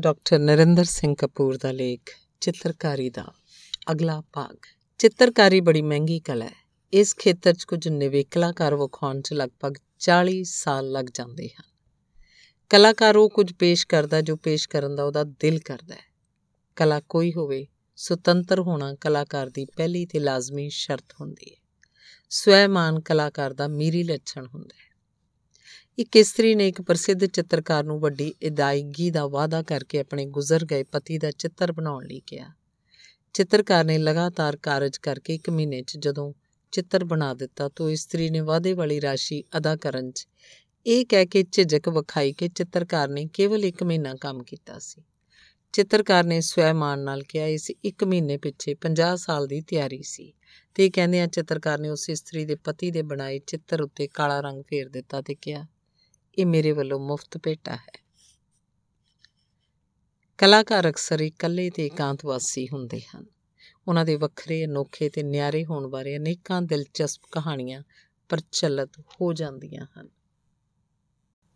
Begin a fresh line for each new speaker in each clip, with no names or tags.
Doctor Narinder Singh Kapoor ਦਾ ਲੇਖ ਚਿੱਤਰਕਾਰੀ ਦਾ ਅਗਲਾ ਭਾਗ। ਚਿੱਤਰਕਾਰੀ ਬੜੀ ਮਹਿੰਗੀ ਕਲਾ ਹੈ। ਇਸ ਖੇਤਰ 'ਚ ਕੁਝ ਨਿਵੇਕਲਾਕਾਰ ਵਿਖਾਉਣ 'ਚ ਲਗਭਗ 40 ਸਾਲ ਲੱਗ ਜਾਂਦੇ ਹਨ। ਕਲਾਕਾਰ ਉਹ ਕੁਝ ਪੇਸ਼ ਕਰਦਾ ਜੋ ਪੇਸ਼ ਕਰਨ ਦਾ ਉਹਦਾ ਦਿਲ ਕਰਦਾ ਹੈ। ਕਲਾ ਕੋਈ ਹੋਵੇ, ਸੁਤੰਤਰ ਹੋਣਾ ਕਲਾਕਾਰ ਦੀ ਪਹਿਲੀ ਤੇ ਲਾਜ਼ਮੀ ਸ਼ਰਤ ਹੁੰਦੀ ਹੈ। ਸਵੈਮਾਨ ਕਲਾਕਾਰ ਦਾ ਮੀਰੀ ਲੱਛਣ ਹੁੰਦਾ ਹੈ। ਇੱਕ ਇਸਤਰੀ ਨੇ ਇੱਕ ਪ੍ਰਸਿੱਧ ਚਿੱਤਰਕਾਰ ਨੂੰ ਵੱਡੀ ਇਦਾਇਗੀ ਦਾ ਵਾਅਦਾ ਕਰਕੇ ਆਪਣੇ ਗੁਜ਼ਰ ਗਏ ਪਤੀ ਦਾ ਚਿੱਤਰ ਬਣਾਉਣ ਲਈ ਕਿਹਾ। ਚਿੱਤਰਕਾਰ ਨੇ ਲਗਾਤਾਰ ਕਾਰਜ ਕਰਕੇ ਇੱਕ ਮਹੀਨੇ 'ਚ ਜਦੋਂ ਚਿੱਤਰ ਬਣਾ ਦਿੱਤਾ ਤਾਂ ਇਸਤਰੀ ਨੇ ਵਾਅਦੇ ਵਾਲੀ ਰਾਸ਼ੀ ਅਦਾ ਕਰਨ 'ਚ ਇਹ ਕਹਿ ਕੇ ਝਿਜਕ ਵਿਖਾਈ ਕਿ ਚਿੱਤਰਕਾਰ ਨੇ ਕੇਵਲ ਇੱਕ ਮਹੀਨਾ ਕੰਮ ਕੀਤਾ ਸੀ। ਚਿੱਤਰਕਾਰ ਨੇ ਸਵੈਮਾਨ ਨਾਲ ਕਿਹਾ, ਇਸ ਇੱਕ ਮਹੀਨੇ ਪਿੱਛੇ 50 ਸਾਲ ਦੀ ਤਿਆਰੀ ਸੀ। ਤੇ ਕਹਿੰਦੇ ਆ ਚਿੱਤਰਕਾਰ ਨੇ ਉਸ ਇਸਤਰੀ ਦੇ ਪਤੀ ਦੇ ਬਣਾਏ ਚਿੱਤਰ ਉੱਤੇ ਕਾਲਾ ਰੰਗ ਫੇਰ ਦਿੱਤਾ ਤੇ ਕਿਹਾ ਇਹ ਮੇਰੇ ਵੱਲੋਂ ਮੁਫਤ ਭੇਟਾ ਹੈ। ਕਲਾਕਾਰ ਅਕਸਰ ਇਕੱਲੇ ਤੇ ਇਕਾਂਤਵਾਸੀ ਹੁੰਦੇ ਹਨ। ਉਹਨਾਂ ਦੇ ਵੱਖਰੇ, ਅਨੋਖੇ ਤੇ ਨਿਆਰੇ ਹੋਣ ਬਾਰੇ ਅਨੇਕਾਂ ਦਿਲਚਸਪ ਕਹਾਣੀਆਂ ਪ੍ਰਚਲਿਤ ਹੋ ਜਾਂਦੀਆਂ ਹਨ।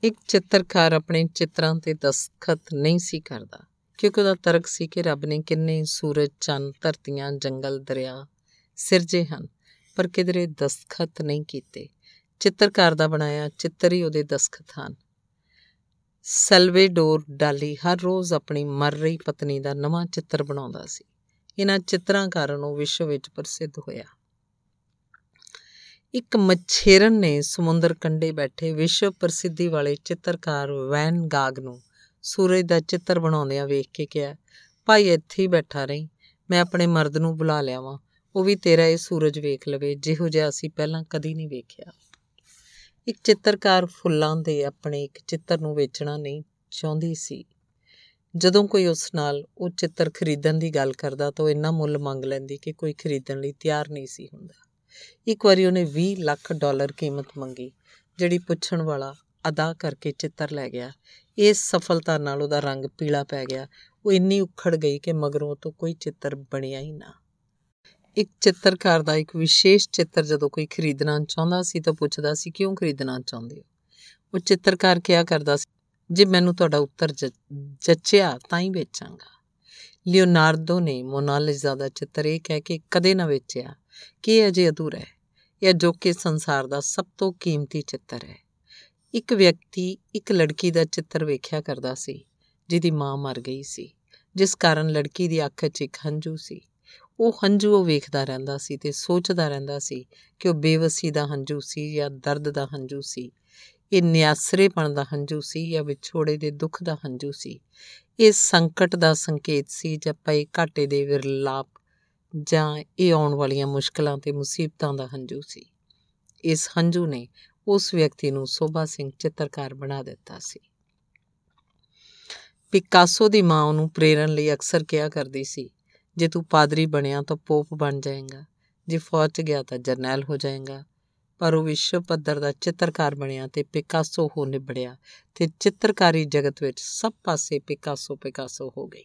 ਇੱਕ ਚਿੱਤਰਕਾਰ ਆਪਣੇ ਚਿੱਤਰਾਂ ਤੇ ਦਸਖਤ ਨਹੀਂ ਸੀ ਕਰਦਾ, ਕਿਉਂਕਿ ਉਹਦਾ ਤਰਕ ਸੀ ਕਿ ਰੱਬ ਨੇ ਕਿੰਨੇ ਸੂਰਜ, ਚੰਨ, ਧਰਤੀਆਂ, ਜੰਗਲ, ਦਰਿਆ ਸਿਰਜੇ ਹਨ, ਪਰ ਕਿਧਰੇ ਦਸਖਤ ਨਹੀਂ ਕੀਤੇ। ਚਿੱਤਰਕਾਰ ਦਾ ਬਣਾਇਆ ਚਿੱਤਰ ਹੀ ਉਹਦੇ ਦਸਖਤ ਹਨ। ਸੈਲਵੇਡੋਰ ਡਾਲੀ ਹਰ ਰੋਜ਼ ਆਪਣੀ ਮਰ ਰਹੀ ਪਤਨੀ ਦਾ ਨਵਾਂ ਚਿੱਤਰ ਬਣਾਉਂਦਾ ਸੀ। ਇਹਨਾਂ ਚਿੱਤਰਾਂ ਕਾਰਨ ਉਹ ਵਿਸ਼ਵ ਵਿੱਚ ਪ੍ਰਸਿੱਧ ਹੋਇਆ। ਇੱਕ ਮੱਛੇਰਨ ਨੇ ਸਮੁੰਦਰ ਕੰਢੇ ਬੈਠੇ ਵਿਸ਼ਵ ਪ੍ਰਸਿੱਧੀ ਵਾਲੇ ਚਿੱਤਰਕਾਰ ਵੈਨ ਗਾਗ ਨੂੰ ਸੂਰਜ ਦਾ ਚਿੱਤਰ ਬਣਾਉਂਦਿਆਂ ਵੇਖ ਕੇ ਕਿਹਾ, ਭਾਈ ਇੱਥੇ ਹੀ ਬੈਠਾ ਰਹੀਂ, ਮੈਂ ਆਪਣੇ ਮਰਦ ਨੂੰ ਬੁਲਾ ਲਿਆਵਾਂ, ਉਹ ਵੀ ਤੇਰਾ ਇਹ ਸੂਰਜ ਵੇਖ ਲਵੇ, ਜਿਹੋ ਜਿਹਾ ਅਸੀਂ ਪਹਿਲਾਂ ਕਦੀ ਨਹੀਂ ਵੇਖਿਆ। ਇੱਕ ਚਿੱਤਰਕਾਰ ਫੁੱਲਾਂ ਦੇ ਆਪਣੇ ਇੱਕ ਚਿੱਤਰ ਨੂੰ ਵੇਚਣਾ ਨਹੀਂ ਚਾਹੁੰਦੀ ਸੀ। ਜਦੋਂ ਕੋਈ ਉਸ ਨਾਲ ਉਹ ਚਿੱਤਰ ਖਰੀਦਣ ਦੀ ਗੱਲ ਕਰਦਾ ਤਾਂ ਉਹ ਇੰਨਾ ਮੁੱਲ ਮੰਗ ਲੈਂਦੀ ਕਿ ਕੋਈ ਖਰੀਦਣ ਲਈ ਤਿਆਰ ਨਹੀਂ ਸੀ ਹੁੰਦਾ। ਇੱਕ ਵਾਰੀ ਉਹਨੇ 20 ਲੱਖ ਡਾਲਰ ਕੀਮਤ ਮੰਗੀ, ਜਿਹੜੀ ਪੁੱਛਣ ਵਾਲਾ ਅਦਾ ਕਰਕੇ ਚਿੱਤਰ ਲੈ ਗਿਆ। ਇਸ ਸਫਲਤਾ ਨਾਲ ਉਹਦਾ ਰੰਗ ਪੀਲਾ ਪੈ ਗਿਆ। ਉਹ ਇੰਨੀ ਉਖੜ ਗਈ ਕਿ ਮਗਰੋਂ ਤੋਂ ਕੋਈ ਚਿੱਤਰ ਬਣਿਆ ਹੀ ਨਾ। ਇੱਕ ਚਿੱਤਰਕਾਰ ਦਾ ਇੱਕ ਵਿਸ਼ੇਸ਼ ਚਿੱਤਰ ਜਦੋਂ ਕੋਈ ਖਰੀਦਣਾ ਚਾਹੁੰਦਾ ਸੀ ਤਾਂ ਪੁੱਛਦਾ ਸੀ, ਕਿਉਂ ਖਰੀਦਣਾ ਚਾਹੁੰਦੇ ਹੋ? ਉਹ ਚਿੱਤਰਕਾਰ ਕਿਹਾ ਕਰਦਾ ਸੀ, ਜੇ ਮੈਨੂੰ ਤੁਹਾਡਾ ਉੱਤਰ ਜੱਚਿਆ ਤਾਂ ਹੀ ਵੇਚਾਂਗਾ। ਲਿਓਨਾਰਡੋ ਨੇ ਮੋਨਾਲਿਜ਼ਾ ਦਾ ਚਿੱਤਰ ਇਹ ਕਹਿ ਕੇ ਕਦੇ ਨਾ ਵੇਚਿਆ ਕਿ ਇਹ ਅਜੇ ਅਧੂਰਾ ਹੈ, ਇਹ ਅਜੋਕੇ ਸੰਸਾਰ ਦਾ ਸਭ ਤੋਂ ਕੀਮਤੀ ਚਿੱਤਰ ਹੈ। ਇੱਕ ਵਿਅਕਤੀ, ਇੱਕ ਲੜਕੀ ਦਾ ਚਿੱਤਰ ਵੇਖਿਆ ਕਰਦਾ ਸੀ, ਜਿਹਦੀ ਮਾਂ ਮਰ ਗਈ ਸੀ, ਜਿਸ ਕਾਰਨ ਲੜਕੀ ਦੀ ਅੱਖ 'ਚ ਇੱਕ ਹੰਝੂ ਸੀ। ਉਹ ਹੰਝੂ ਉਹ ਵੇਖਦਾ ਰਹਿੰਦਾ ਸੀ ਤੇ ਸੋਚਦਾ ਰਹਿੰਦਾ ਸੀ ਕਿ ਉਹ ਬੇਵਸੀ ਦਾ ਹੰਝੂ ਸੀ ਜਾਂ ਦਰਦ ਦਾ ਹੰਝੂ ਸੀ। ਇਹ ਨਿਆਸਰੇਪਣ ਦਾ ਹੰਝੂ ਸੀ ਜਾਂ ਵਿਛੋੜੇ ਦੇ ਦੁੱਖ ਦਾ ਹੰਝੂ ਸੀ। ਇਹ ਸੰਕਟ ਦਾ ਸੰਕੇਤ ਸੀ ਜਾਂ ਪਏ ਘਾਟੇ ਦੇ ਵਿਰਲਾਪ ਜਾਂ ਇਹ ਆਉਣ ਵਾਲੀਆਂ ਮੁਸ਼ਕਲਾਂ ਤੇ ਮੁਸੀਬਤਾਂ ਦਾ ਹੰਝੂ ਸੀ। ਇਸ ਹੰਝੂ ਨੇ ਉਸ ਵਿਅਕਤੀ ਨੂੰ ਸੋਭਾ ਸਿੰਘ ਚਿੱਤਰਕਾਰ ਬਣਾ ਦਿੱਤਾ ਸੀ। ਪਿਕਾਸੋ ਦੀ ਮਾਂ ਉਹਨੂੰ ਪ੍ਰੇਰਣ ਲਈ ਅਕਸਰ ਕਿਹਾ ਕਰਦੀ ਸੀ ਜੇ ਤੂੰ ਪਾਦਰੀ ਬਣਿਆ ਤਾਂ ਪੋਪ ਬਣ ਜਾਏਗਾ। ਜੇ ਫੌਜ 'ਚ ਗਿਆ ਤਾਂ ਜਰਨੈਲ ਹੋ ਜਾਏਗਾ। ਪਰ ਉਹ ਵਿਸ਼ਵ ਪੱਧਰ ਦਾ ਚਿੱਤਰਕਾਰ ਬਣਿਆ ਤੇ ਪਿਕਾਸੋ ਹੋ ਨਿਬੜਿਆ ਤੇ ਚਿੱਤਰਕਾਰੀ ਜਗਤ ਵਿੱਚ ਸਭ ਪਾਸੇ ਪਿਕਾਸੋ ਪਿਕਾਸੋ ਹੋ ਗਈ।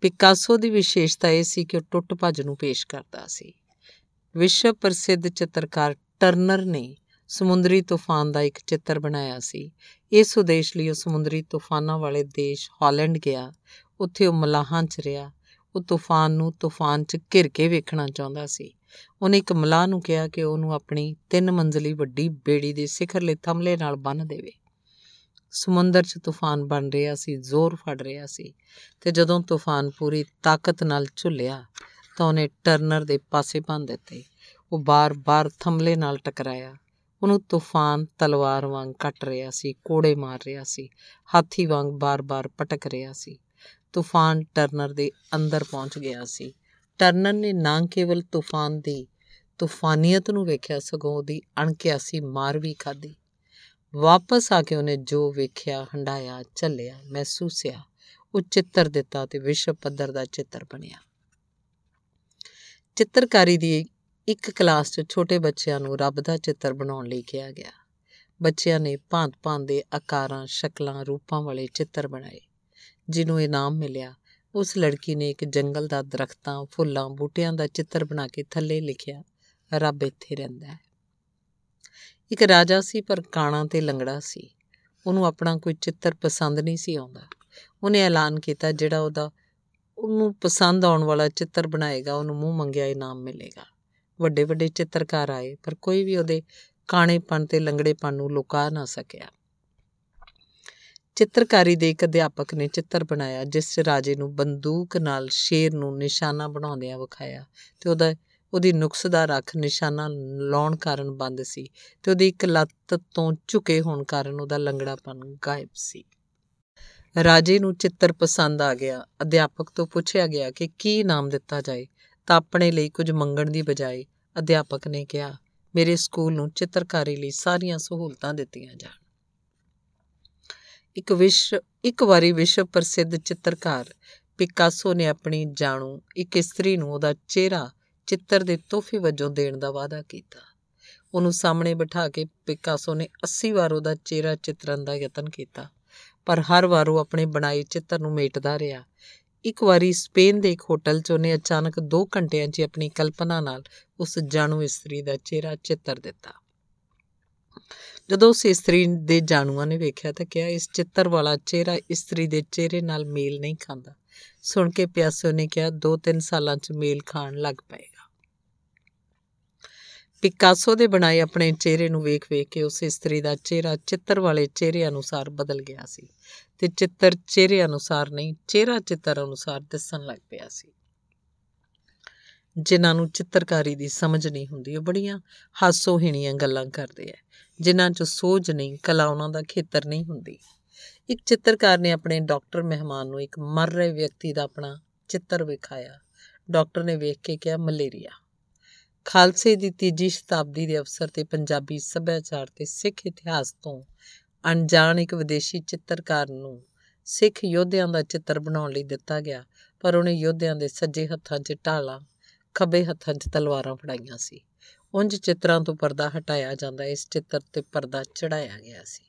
ਪਿਕਾਸੋ ਦੀ ਵਿਸ਼ੇਸ਼ਤਾ ਇਹ ਸੀ ਕਿ ਉਹ ਟੁੱਟ ਭੱਜ ਨੂੰ ਪੇਸ਼ ਕਰਦਾ ਸੀ। ਵਿਸ਼ਵ ਪ੍ਰਸਿੱਧ ਚਿੱਤਰਕਾਰ ਟਰਨਰ ਨੇ ਸਮੁੰਦਰੀ ਤੂਫਾਨ ਦਾ ਇੱਕ ਚਿੱਤਰ ਬਣਾਇਆ ਸੀ। ਇਸ ਉਦੇਸ਼ ਲਈ ਉਹ ਸਮੁੰਦਰੀ ਤੂਫਾਨਾਂ ਵਾਲੇ ਦੇਸ਼ ਹਾਲੈਂਡ ਗਿਆ। ਉੱਥੇ ਉਹ ਮਲਾਹਾਂ 'ਚ ਰਿਹਾ। ਉਹ ਤੂਫਾਨ ਨੂੰ ਤੂਫਾਨ 'ਚ ਘਿਰ ਕੇ ਵੇਖਣਾ ਚਾਹੁੰਦਾ ਸੀ। ਉਹਨੇ ਇੱਕ ਮਲਾਹ ਨੂੰ ਕਿਹਾ ਕਿ ਉਹਨੂੰ ਆਪਣੀ ਤਿੰਨ ਮੰਜ਼ਲੀ ਵੱਡੀ ਬੇੜੀ ਦੇ ਸਿਖਰਲੇ ਥੰਮਲੇ ਨਾਲ ਬੰਨ੍ਹ ਦੇਵੇ। ਸਮੁੰਦਰ 'ਚ ਤੂਫਾਨ ਬਣ ਰਿਹਾ ਸੀ, ਜ਼ੋਰ ਫੜ ਰਿਹਾ ਸੀ ਤੇ ਜਦੋਂ ਤੂਫਾਨ ਪੂਰੀ ਤਾਕਤ ਨਾਲ ਝੁੱਲਿਆ ਤਾਂ ਉਹਨੇ ਟਰਨਰ ਦੇ ਪਾਸੇ ਬੰਨ ਦਿੱਤੇ। ਉਹ ਬਾਰ-ਬਾਰ ਥੰਮਲੇ ਨਾਲ ਟਕਰਾਇਆ। ਉਹਨੂੰ ਤੂਫਾਨ ਤਲਵਾਰ ਵਾਂਗ ਕੱਟ ਰਿਹਾ ਸੀ, ਕੋੜੇ ਮਾਰ ਰਿਹਾ ਸੀ, ਹਾਥੀ ਵਾਂਗ ਬਾਰ-ਬਾਰ ਪਟਕ ਰਿਹਾ ਸੀ। ਤੂਫਾਨ ਟਰਨਰ ਦੇ ਅੰਦਰ ਪਹੁੰਚ ਗਿਆ ਸੀ। ਟਰਨਰ ਨੇ ਨਾ ਕੇਵਲ ਤੂਫਾਨ ਦੀ ਤੂਫਾਨੀਅਤ ਨੂੰ ਵੇਖਿਆ, ਸਗੋਂ ਉਹਦੀ ਅਣਕਿਆਸੀ ਮਾਰ ਵੀ ਖਾਧੀ। ਵਾਪਸ ਆ ਕੇ ਉਹਨੇ ਜੋ ਵੇਖਿਆ ਹੰਡਾਇਆ ਝੱਲਿਆ, ਮਹਿਸੂਸਿਆ, ਉਹ ਚਿੱਤਰ ਦਿੱਤਾ ਤੇ ਵਿਸ਼ਵ ਪੱਧਰ ਦਾ ਚਿੱਤਰ ਬਣਿਆ। ਚਿੱਤਰਕਾਰੀ ਦੀ ਇੱਕ ਕਲਾਸ 'ਚ ਛੋਟੇ ਬੱਚਿਆਂ ਨੂੰ ਰੱਬ ਦਾ ਚਿੱਤਰ ਬਣਾਉਣ ਲਈ ਕਿਹਾ ਗਿਆ। ਬੱਚਿਆਂ ਨੇ ਭਾਂਤ-ਭਾਂਤ ਦੇ ਆਕਾਰਾਂ, ਸ਼ਕਲਾਂ, ਰੂਪਾਂ ਵਾਲੇ ਚਿੱਤਰ ਬਣਾਏ। ਜਿਹਨੂੰ ਇਨਾਮ ਮਿਲਿਆ, ਉਸ ਲੜਕੀ ਨੇ ਇੱਕ ਜੰਗਲ ਦਾ ਦਰਖਤਾਂ, ਫੁੱਲਾਂ, ਬੂਟਿਆਂ ਦਾ ਚਿੱਤਰ ਬਣਾ ਕੇ ਥੱਲੇ ਲਿਖਿਆ, ਰੱਬ ਇੱਥੇ ਰਹਿੰਦਾ ਹੈ। ਇੱਕ ਰਾਜਾ ਸੀ, ਪਰ ਕਾਣਾ ਤੇ ਲੰਗੜਾ ਸੀ। ਉਹਨੂੰ ਆਪਣਾ ਕੋਈ ਚਿੱਤਰ ਪਸੰਦ ਨਹੀਂ ਸੀ ਆਉਂਦਾ। ਉਹਨੇ ਐਲਾਨ ਕੀਤਾ, ਜਿਹੜਾ ਉਹਦਾ, ਉਹਨੂੰ ਪਸੰਦ ਆਉਣ ਵਾਲਾ ਚਿੱਤਰ ਬਣਾਏਗਾ, ਉਹਨੂੰ ਮੂੰਹ ਮੰਗਿਆ ਇਨਾਮ ਮਿਲੇਗਾ। ਵੱਡੇ ਵੱਡੇ ਚਿੱਤਰਕਾਰ ਆਏ, ਪਰ ਕੋਈ ਵੀ ਉਹਦੇ ਕਾਣੇਪਣ ਤੇ ਲੰਗੜੇਪਣ ਨੂੰ ਲੁਕਾ ਨਾ ਸਕਿਆ। ਚਿੱਤਰਕਾਰੀ ਦੇ ਇੱਕ ਅਧਿਆਪਕ ਨੇ ਚਿੱਤਰ ਬਣਾਇਆ, ਜਿਸ 'ਚ ਰਾਜੇ ਨੂੰ ਬੰਦੂਕ ਨਾਲ ਸ਼ੇਰ ਨੂੰ ਨਿਸ਼ਾਨਾ ਬਣਾਉਂਦਿਆਂ ਵਿਖਾਇਆ ਤੇ ਉਹਦਾ, ਉਹਦੀ ਨੁਕਸ ਦਾ ਰੱਖ ਨਿਸ਼ਾਨਾ ਲਾਉਣ ਕਾਰਨ ਬੰਦ ਸੀ ਤੇ ਉਹਦੀ ਇੱਕ ਲੱਤ ਤੋਂ ਝੁਕੇ ਹੋਣ ਕਾਰਨ ਉਹਦਾ ਲੰਗੜਾਪਨ ਗਾਇਬ ਸੀ। ਰਾਜੇ ਨੂੰ ਚਿੱਤਰ ਪਸੰਦ ਆ ਗਿਆ। ਅਧਿਆਪਕ ਤੋਂ ਪੁੱਛਿਆ ਗਿਆ ਕਿ ਕੀ ਇਨਾਮ ਦਿੱਤਾ ਜਾਏ? ਤਾਂ ਆਪਣੇ ਲਈ ਕੁਝ ਮੰਗਣ ਦੀ ਬਜਾਏ ਅਧਿਆਪਕ ਨੇ ਕਿਹਾ, ਮੇਰੇ ਸਕੂਲ ਨੂੰ ਚਿੱਤਰਕਾਰੀ ਲਈ ਸਾਰੀਆਂ ਸਹੂਲਤਾਂ ਦਿੱਤੀਆਂ ਜਾਣ। ਇੱਕ ਵਿਸ਼ਵ ਇੱਕ ਵਾਰੀ ਵਿਸ਼ਵ ਪ੍ਰਸਿੱਧ ਚਿੱਤਰਕਾਰ ਪਿਕਾਸੋ ਨੇ ਆਪਣੀ ਜਾਣੂ, ਇੱਕ ਇਸਤਰੀ ਨੂੰ ਉਹਦਾ ਚਿਹਰਾ ਚਿੱਤਰ ਦੇ ਤੋਹਫੇ ਵਜੋਂ ਦੇਣ ਦਾ ਵਾਅਦਾ ਕੀਤਾ। ਉਹਨੂੰ ਸਾਹਮਣੇ ਬਿਠਾ ਕੇ ਪਿਕਾਸੋ ਨੇ 80 ਵਾਰ ਉਹਦਾ ਚਿਹਰਾ ਚਿੱਤਰਨ ਦਾ ਯਤਨ ਕੀਤਾ, ਪਰ ਹਰ ਵਾਰ ਉਹ ਆਪਣੇ ਬਣਾਏ ਚਿੱਤਰ ਨੂੰ ਮੇਟਦਾ ਰਿਹਾ। ਇੱਕ ਵਾਰੀ ਸਪੇਨ ਦੇ ਇੱਕ ਹੋਟਲ 'ਚ ਉਹਨੇ ਅਚਾਨਕ 2 ਘੰਟਿਆਂ 'ਚ ਆਪਣੀ ਕਲਪਨਾ ਨਾਲ ਉਸ ਜਾਣੂ ਇਸਤਰੀ ਦਾ ਚਿਹਰਾ ਚਿੱਤਰ ਦਿੱਤਾ। ਜਦੋਂ ਉਸ ਇਸਤਰੀ ਦੇ ਜਾਣੂਆਂ ਨੇ ਵੇਖਿਆ ਤਾਂ ਕਿਹਾ, ਇਸ ਚਿੱਤਰ ਵਾਲਾ ਚਿਹਰਾ ਇਸਤਰੀ ਦੇ ਚਿਹਰੇ ਨਾਲ ਮੇਲ ਨਹੀਂ ਖਾਂਦਾ। ਸੁਣ ਕੇ ਪਿਆਸੋ ਨੇ ਕਿਹਾ 2-3 ਸਾਲਾਂ 'ਚ ਮੇਲ ਖਾਣ ਲੱਗ ਪਏਗਾ। ਪਿਕਾਸੋ ਦੇ ਬਣਾਏ ਆਪਣੇ ਚਿਹਰੇ ਨੂੰ ਵੇਖ-ਵੇਖ ਕੇ ਉਸ ਇਸਤਰੀ ਦਾ ਚਿਹਰਾ ਚਿੱਤਰ ਵਾਲੇ ਚਿਹਰੇ ਅਨੁਸਾਰ ਬਦਲ ਗਿਆ ਸੀ ਤੇ ਚਿੱਤਰ ਚਿਹਰੇ ਅਨੁਸਾਰ ਨਹੀਂ, ਚਿਹਰਾ ਚਿੱਤਰ ਅਨੁਸਾਰ ਦਿਸਣ ਲੱਗ ਪਿਆ ਸੀ। ਜਿਨ੍ਹਾਂ ਨੂੰ ਚਿੱਤਰਕਾਰੀ ਦੀ ਸਮਝ ਨਹੀਂ ਹੁੰਦੀ, ਉਹ ਬੜੀਆਂ ਹਾਸੋਹੀਣੀਆਂ ਗੱਲਾਂ ਕਰਦੇ ਆ। ਜਿਨ੍ਹਾਂ 'ਚ ਸੋਝ ਨਹੀਂ, ਕਲਾ ਉਹਨਾਂ ਦਾ ਖੇਤਰ ਨਹੀਂ ਹੁੰਦੀ। ਇੱਕ ਚਿੱਤਰਕਾਰ ਨੇ ਆਪਣੇ ਡਾਕਟਰ ਮਹਿਮਾਨ ਨੂੰ ਇੱਕ ਮਰ ਰਹੇ ਵਿਅਕਤੀ ਦਾ ਆਪਣਾ ਚਿੱਤਰ ਵਿਖਾਇਆ। ਡਾਕਟਰ ਨੇ ਵੇਖ ਕੇ ਕਿਹਾ, ਮਲੇਰੀਆ। ਖਾਲਸੇ ਦੀ ਤੀਜੀ ਸ਼ਤਾਬਦੀ ਦੇ ਅਵਸਰ ਤੇ ਪੰਜਾਬੀ ਸੱਭਿਆਚਾਰ ਤੇ ਸਿੱਖ ਇਤਿਹਾਸ ਤੋਂ ਅਣਜਾਣ ਇੱਕ ਵਿਦੇਸ਼ੀ ਚਿੱਤਰਕਾਰ ਨੂੰ ਸਿੱਖ ਯੋਧਿਆਂ ਦਾ ਚਿੱਤਰ ਬਣਾਉਣ ਲਈ ਦਿੱਤਾ ਗਿਆ, ਪਰ ਉਹਨੇ ਯੋਧਿਆਂ ਦੇ ਸੱਜੇ ਹੱਥਾਂ 'ਚ ਢਾਲਾਂ ਖੱਬੇ ਹੱਥਾਂ 'ਚ ਤਲਵਾਰਾਂ ਫੜਾਈਆਂ ਸੀ। ਉੰਜ ਚਿੱਤਰਾਂ ਤੋਂ ਪਰਦਾ ਹਟਾਇਆ ਜਾਂਦਾ, ਇਸ ਚਿੱਤਰ ਤੇ ਪਰਦਾ ਚੜਾਇਆ ਗਿਆ ਸੀ।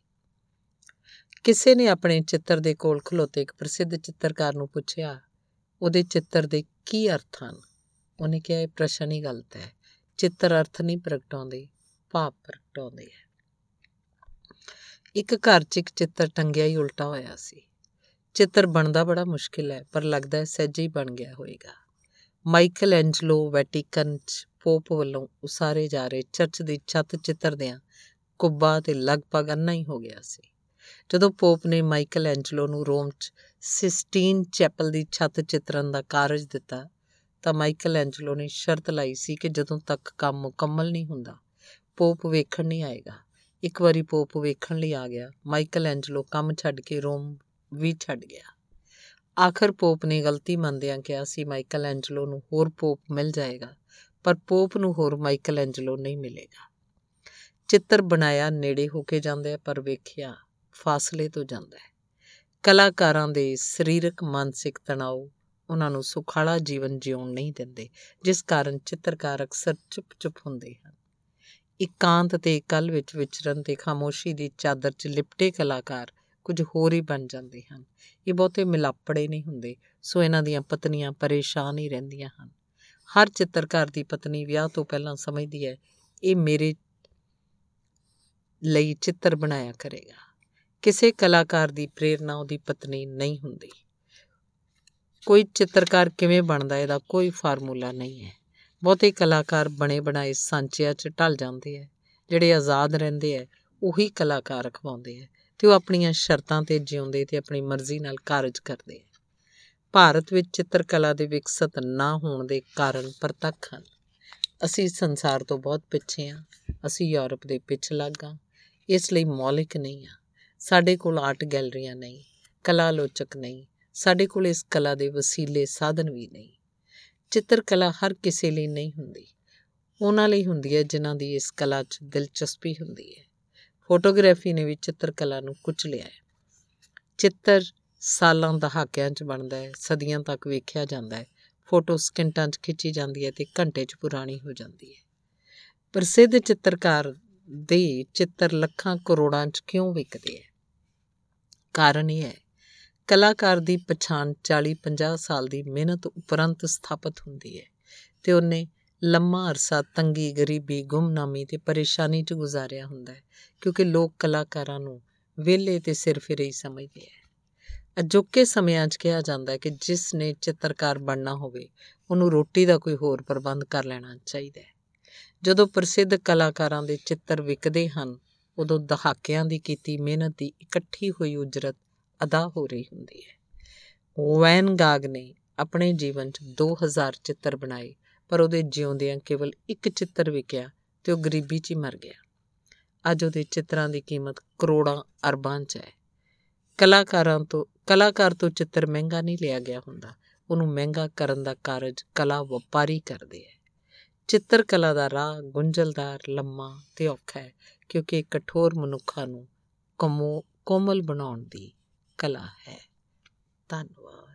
ਕਿਸੇ ਨੇ ਆਪਣੇ ਚਿੱਤਰ ਦੇ ਕੋਲ ਖਲੋਤੇ ਇੱਕ ਪ੍ਰਸਿੱਧ ਚਿੱਤਰਕਾਰ ਨੂੰ ਪੁੱਛਿਆ, ਉਹਦੇ ਚਿੱਤਰ ਦੇ ਕੀ ਅਰਥ ਹਨ? ਉਹਨੇ ਕਿਹਾ, ਇਹ ਪ੍ਰਸ਼ਨ ਹੀ ਗਲਤ ਹੈ। ਚਿੱਤਰ ਅਰਥ ਨਹੀਂ ਪ੍ਰਗਟਾਉਂਦੇ, ਭਾਵ ਪ੍ਰਗਟਾਉਂਦੇ ਹੈ। ਇੱਕ ਘਰ 'ਚ ਇੱਕ ਚਿੱਤਰ ਟੰਗਿਆ ਹੀ ਉਲਟਾ ਹੋਇਆ ਸੀ। ਚਿੱਤਰ ਬਣਦਾ ਬੜਾ ਮੁਸ਼ਕਿਲ ਹੈ, ਪਰ ਲੱਗਦਾ ਹੈ ਸਹਿਜੇ ਹੀ ਬਣ ਗਿਆ ਹੋਵੇਗਾ ਮਾਈਕਲ ਐਂਜਲੋ ਵੈਟੀਕਨ 'ਚ ਪੋਪ ਵੱਲੋਂ ਉਸਾਰੇ ਜਾ ਰਹੇ ਚਰਚ ਦੀ ਛੱਤ ਚਿੱਤਰਦਿਆਂ ਕੁੱਬਾ ਤੇ ਲਗਭਗ ਅੰਨਾ ਹੀ ਹੋ ਗਿਆ ਸੀ। ਜਦੋਂ ਪੋਪ ਨੇ ਮਾਈਕਲ ਐਂਜਲੋ ਨੂੰ ਰੋਮ 'ਚ ਸਿਸਟੀਨ ਚੈਪਲ ਦੀ ਛੱਤ ਚਿੱਤਰਨ ਦਾ ਕਾਰਜ ਦਿੱਤਾ, ਤਾਂ ਮਾਈਕਲ ਐਂਜਲੋ ਨੇ ਸ਼ਰਤ ਲਾਈ ਸੀ ਕਿ ਜਦੋਂ ਤੱਕ ਕੰਮ ਮੁਕੰਮਲ ਨਹੀਂ ਹੁੰਦਾ, ਪੋਪ ਵੇਖਣ ਨਹੀਂ ਆਏਗਾ। ਇੱਕ ਵਾਰੀ ਪੋਪ ਵੇਖਣ ਲਈ ਆ ਗਿਆ, ਮਾਈਕਲ ਐਂਜਲੋ ਕੰਮ ਛੱਡ ਕੇ ਰੋਮ ਵੀ ਛੱਡ ਗਿਆ। ਆਖਰ ਪੋਪ ਨੇ ਗਲਤੀ ਮੰਨਦਿਆਂ ਕਿਹਾ ਸੀ, ਮਾਈਕਲ ਐਂਜਲੋ ਨੂੰ ਹੋਰ ਪੋਪ ਮਿਲ ਜਾਏਗਾ। ਪਰ ਪੋਪ ਨੂੰ ਹੋਰ ਮਾਈਕਲ ਐਂਜਲੋ ਨਹੀਂ ਮਿਲੇਗਾ। ਚਿੱਤਰ ਬਣਾਇਆ ਨੇੜੇ ਹੋ ਕੇ ਜਾਂਦਾ ਹੈ, ਪਰ ਵੇਖਿਆ ਫਾਸਲੇ ਤੋਂ ਜਾਂਦਾ ਹੈ। ਕਲਾਕਾਰਾਂ ਦੇ ਸਰੀਰਕ, ਮਾਨਸਿਕ ਤਣਾਅ ਉਹਨਾਂ ਨੂੰ ਸੁਖਾਲਾ ਜੀਵਨ ਜਿਉਣ ਨਹੀਂ ਦਿੰਦੇ, ਜਿਸ ਕਾਰਨ ਚਿੱਤਰਕਾਰ ਅਕਸਰ ਚੁੱਪ-ਚੁੱਪ ਹੁੰਦੇ ਹਨ। ਇਕਾਂਤ ਤੇ ਇਕੱਲ ਵਿੱਚ ਵਿਚਰਨ ਤੇ ਖਾਮੋਸ਼ੀ ਦੀ ਚਾਦਰ 'ਚ ਲਿਪਟੇ ਕਲਾਕਾਰ ਕੁਝ ਹੋਰ ਹੀ ਬਣ ਜਾਂਦੇ ਹਨ। ਇਹ ਬਹੁਤੇ ਮਿਲਾਪੜੇ ਨਹੀਂ ਹੁੰਦੇ, ਸੋ ਇਹਨਾਂ ਦੀਆਂ ਪਤਨੀਆਂ ਪਰੇਸ਼ਾਨ ਹੀ ਰਹਿੰਦੀਆਂ ਹਨ। ਹਰ ਚਿੱਤਰਕਾਰ ਦੀ ਪਤਨੀ ਵਿਆਹ ਤੋਂ ਪਹਿਲਾਂ ਸਮਝਦੀ ਹੈ, ਇਹ ਮੇਰੇ ਲਈ ਚਿੱਤਰ ਬਣਾਇਆ ਕਰੇਗਾ। ਕਿਸੇ ਕਲਾਕਾਰ ਦੀ ਪ੍ਰੇਰਣਾ ਉਹਦੀ ਪਤਨੀ ਨਹੀਂ ਹੁੰਦੀ। ਕੋਈ ਚਿੱਤਰਕਾਰ ਕਿਵੇਂ ਬਣਦਾ ਇਹਦਾ ਕੋਈ ਫਾਰਮੂਲਾ ਨਹੀਂ ਹੈ। ਬਹੁਤੇ ਕਲਾਕਾਰ ਬਣੇ ਬਣਾਏ ਸਾਂਚਿਆਂ 'ਚ ਢਲ ਜਾਂਦੇ ਆ ਜਿਹੜੇ ਆਜ਼ਾਦ ਰਹਿੰਦੇ ਆ ਉਹੀ ਕਲਾਕਾਰ ਅਖਵਾਉਂਦੇ ਆ ਤੇ ਉਹ ਆਪਣੀਆਂ ਸ਼ਰਤਾਂ ਤੇ ਜਿਉਂਦੇ ਤੇ ਆਪਣੀ ਮਰਜ਼ੀ ਨਾਲ ਕਾਰਜ ਕਰਦੇ ਆ ਭਾਰਤ ਵਿੱਚ ਚਿੱਤਰਕਲਾ ਦੇ ਵਿਕਸਿਤ ਨਾ ਹੋਣ ਦੇ ਕਾਰਨ ਪ੍ਰਤੱਖ ਹਨ। ਅਸੀਂ ਸੰਸਾਰ ਤੋਂ ਬਹੁਤ ਪਿੱਛੇ ਆ ਅਸੀਂ ਯੂਰਪ ਦੇ ਪਿਛਲਾਗਾ ਹਾਂ ਇਸ ਲਈ ਮੌਲਿਕ ਨਹੀਂ ਆ ਸਾਡੇ ਕੋਲ ਆਰਟ ਗੈਲਰੀਆਂ ਨਹੀਂ ਕਲਾ ਲੋਚਕ ਨਹੀਂ। ਸਾਡੇ ਕੋਲ ਇਸ ਕਲਾ ਦੇ ਵਸੀਲੇ ਸਾਧਨ ਵੀ ਨਹੀਂ। ਚਿੱਤਰਕਲਾ ਹਰ ਕਿਸੇ ਲਈ ਨਹੀਂ ਹੁੰਦੀ। ਉਹਨਾਂ ਲਈ ਹੁੰਦੀ ਹੈ ਜਿਨ੍ਹਾਂ ਦੀ ਇਸ ਕਲਾ 'ਚ ਦਿਲਚਸਪੀ ਹੁੰਦੀ ਹੈ। ਫੋਟੋਗ੍ਰਾਫੀ ਨੇ ਵੀ ਚਿੱਤਰਕਲਾ ਨੂੰ ਕੁਚਲਿਆ ਹੈ। ਚਿੱਤਰ ਸਾਲਾਂ ਦਹਾਕਿਆਂ 'ਚ ਬਣਦਾ ਹੈ, ਸਦੀਆਂ ਤੱਕ ਵੇਖਿਆ ਜਾਂਦਾ ਹੈ। ਫੋਟੋ ਸਕਿੰਟਾਂ 'ਚ ਖਿੱਚੀ ਜਾਂਦੀ ਹੈ ਤੇ ਘੰਟੇ 'ਚ ਪੁਰਾਣੀ ਹੋ ਜਾਂਦੀ ਹੈ। ਪ੍ਰਸਿੱਧ ਚਿੱਤਰਕਾਰ ਦੇ ਚਿੱਤਰ ਲੱਖਾਂ ਕਰੋੜਾਂ 'ਚ ਕਿਉਂ ਵਿਕਦੇ ਹੈ? ਕਾਰਨ ਇਹ ਹੈ, ਕਲਾਕਾਰ ਦੀ ਪਛਾਣ 40-50 ਸਾਲ ਦੀ ਮਿਹਨਤ ਉਪਰੰਤ ਸਥਾਪਿਤ ਹੁੰਦੀ ਹੈ ਤੇ ਉਹਨੇ ਲੰਮਾ ਅਰਸਾ ਤੰਗੀ, ਗਰੀਬੀ, ਗੁੰਮਨਾਮੀ ਤੇ ਪਰੇਸ਼ਾਨੀ 'ਚ ਗੁਜ਼ਾਰਿਆ ਹੁੰਦਾ ਹੈ ਕਿਉਂਕਿ ਲੋਕ ਕਲਾਕਾਰਾਂ ਨੂੰ ਵਿਹਲੇ ਤੇ ਸਿਰਫਿਰੇ ਹੀ ਸਮਝਦੇ ਹੈ। ਅਜੋਕੇ ਸਮਿਆਂ 'ਚ ਕਿਹਾ ਜਾਂਦਾ ਹੈ ਕਿ ਜਿਸ ਨੇ ਚਿੱਤਰਕਾਰ ਬਣਨਾ ਹੋਵੇ, ਉਹਨੂੰ ਰੋਟੀ ਦਾ ਕੋਈ ਹੋਰ ਪ੍ਰਬੰਧ ਕਰ ਲੈਣਾ ਚਾਹੀਦਾ ਹੈ। ਜਦੋਂ ਪ੍ਰਸਿੱਧ ਕਲਾਕਾਰਾਂ ਦੇ ਚਿੱਤਰ ਵਿਕਦੇ ਹਨ, ਉਦੋਂ ਦਹਾਕਿਆਂ ਦੀ ਕੀਤੀ ਮਿਹਨਤ ਦੀ ਇਕੱਠੀ ਹੋਈ ਉਜਰਤ ਅਦਾ ਹੋ ਰਹੀ ਹੁੰਦੀ ਹੈ। ਵੈਨ ਗਾਗ ਨੇ ਆਪਣੇ ਜੀਵਨ 'ਚ 2000 ਚਿੱਤਰ ਬਣਾਏ, ਪਰ ਉਹਦੇ ਜਿਉਂਦਿਆਂ ਕੇਵਲ ਇੱਕ ਚਿੱਤਰ ਵਿਕਿਆ ਤੇ ਉਹ ਗਰੀਬੀ 'ਚ ਹੀ ਮਰ ਗਿਆ। ਅੱਜ ਉਹਦੇ ਚਿੱਤਰਾਂ ਦੀ ਕੀਮਤ ਕਰੋੜਾਂ ਅਰਬਾਂ 'ਚ ਹੈ। ਕਲਾਕਾਰਾਂ ਤੋਂ, ਕਲਾਕਾਰ ਤੋਂ ਚਿੱਤਰ ਮਹਿੰਗਾ ਨਹੀਂ ਲਿਆ ਗਿਆ ਹੁੰਦਾ। ਉਹਨੂੰ ਮਹਿੰਗਾ ਕਰਨ ਦਾ ਕਾਰਜ ਕਲਾ ਵਪਾਰੀ ਕਰਦੇ ਹੈ ਚਿੱਤਰ ਕਲਾ ਦਾ ਰਾਹ ਗੁੰਝਲਦਾਰ, ਲੰਮਾ ਤੇ ਔਖਾ ਹੈ, ਕਿਉਂਕਿ ਇਹ ਕਠੋਰ ਮਨੁੱਖਾਂ ਨੂੰ ਕਮੋ ਕੋਮਲ ਬਣਾਉਣ ਦੀ ਕਲਾ ਹੈ। ਧੰਨਵਾਦ।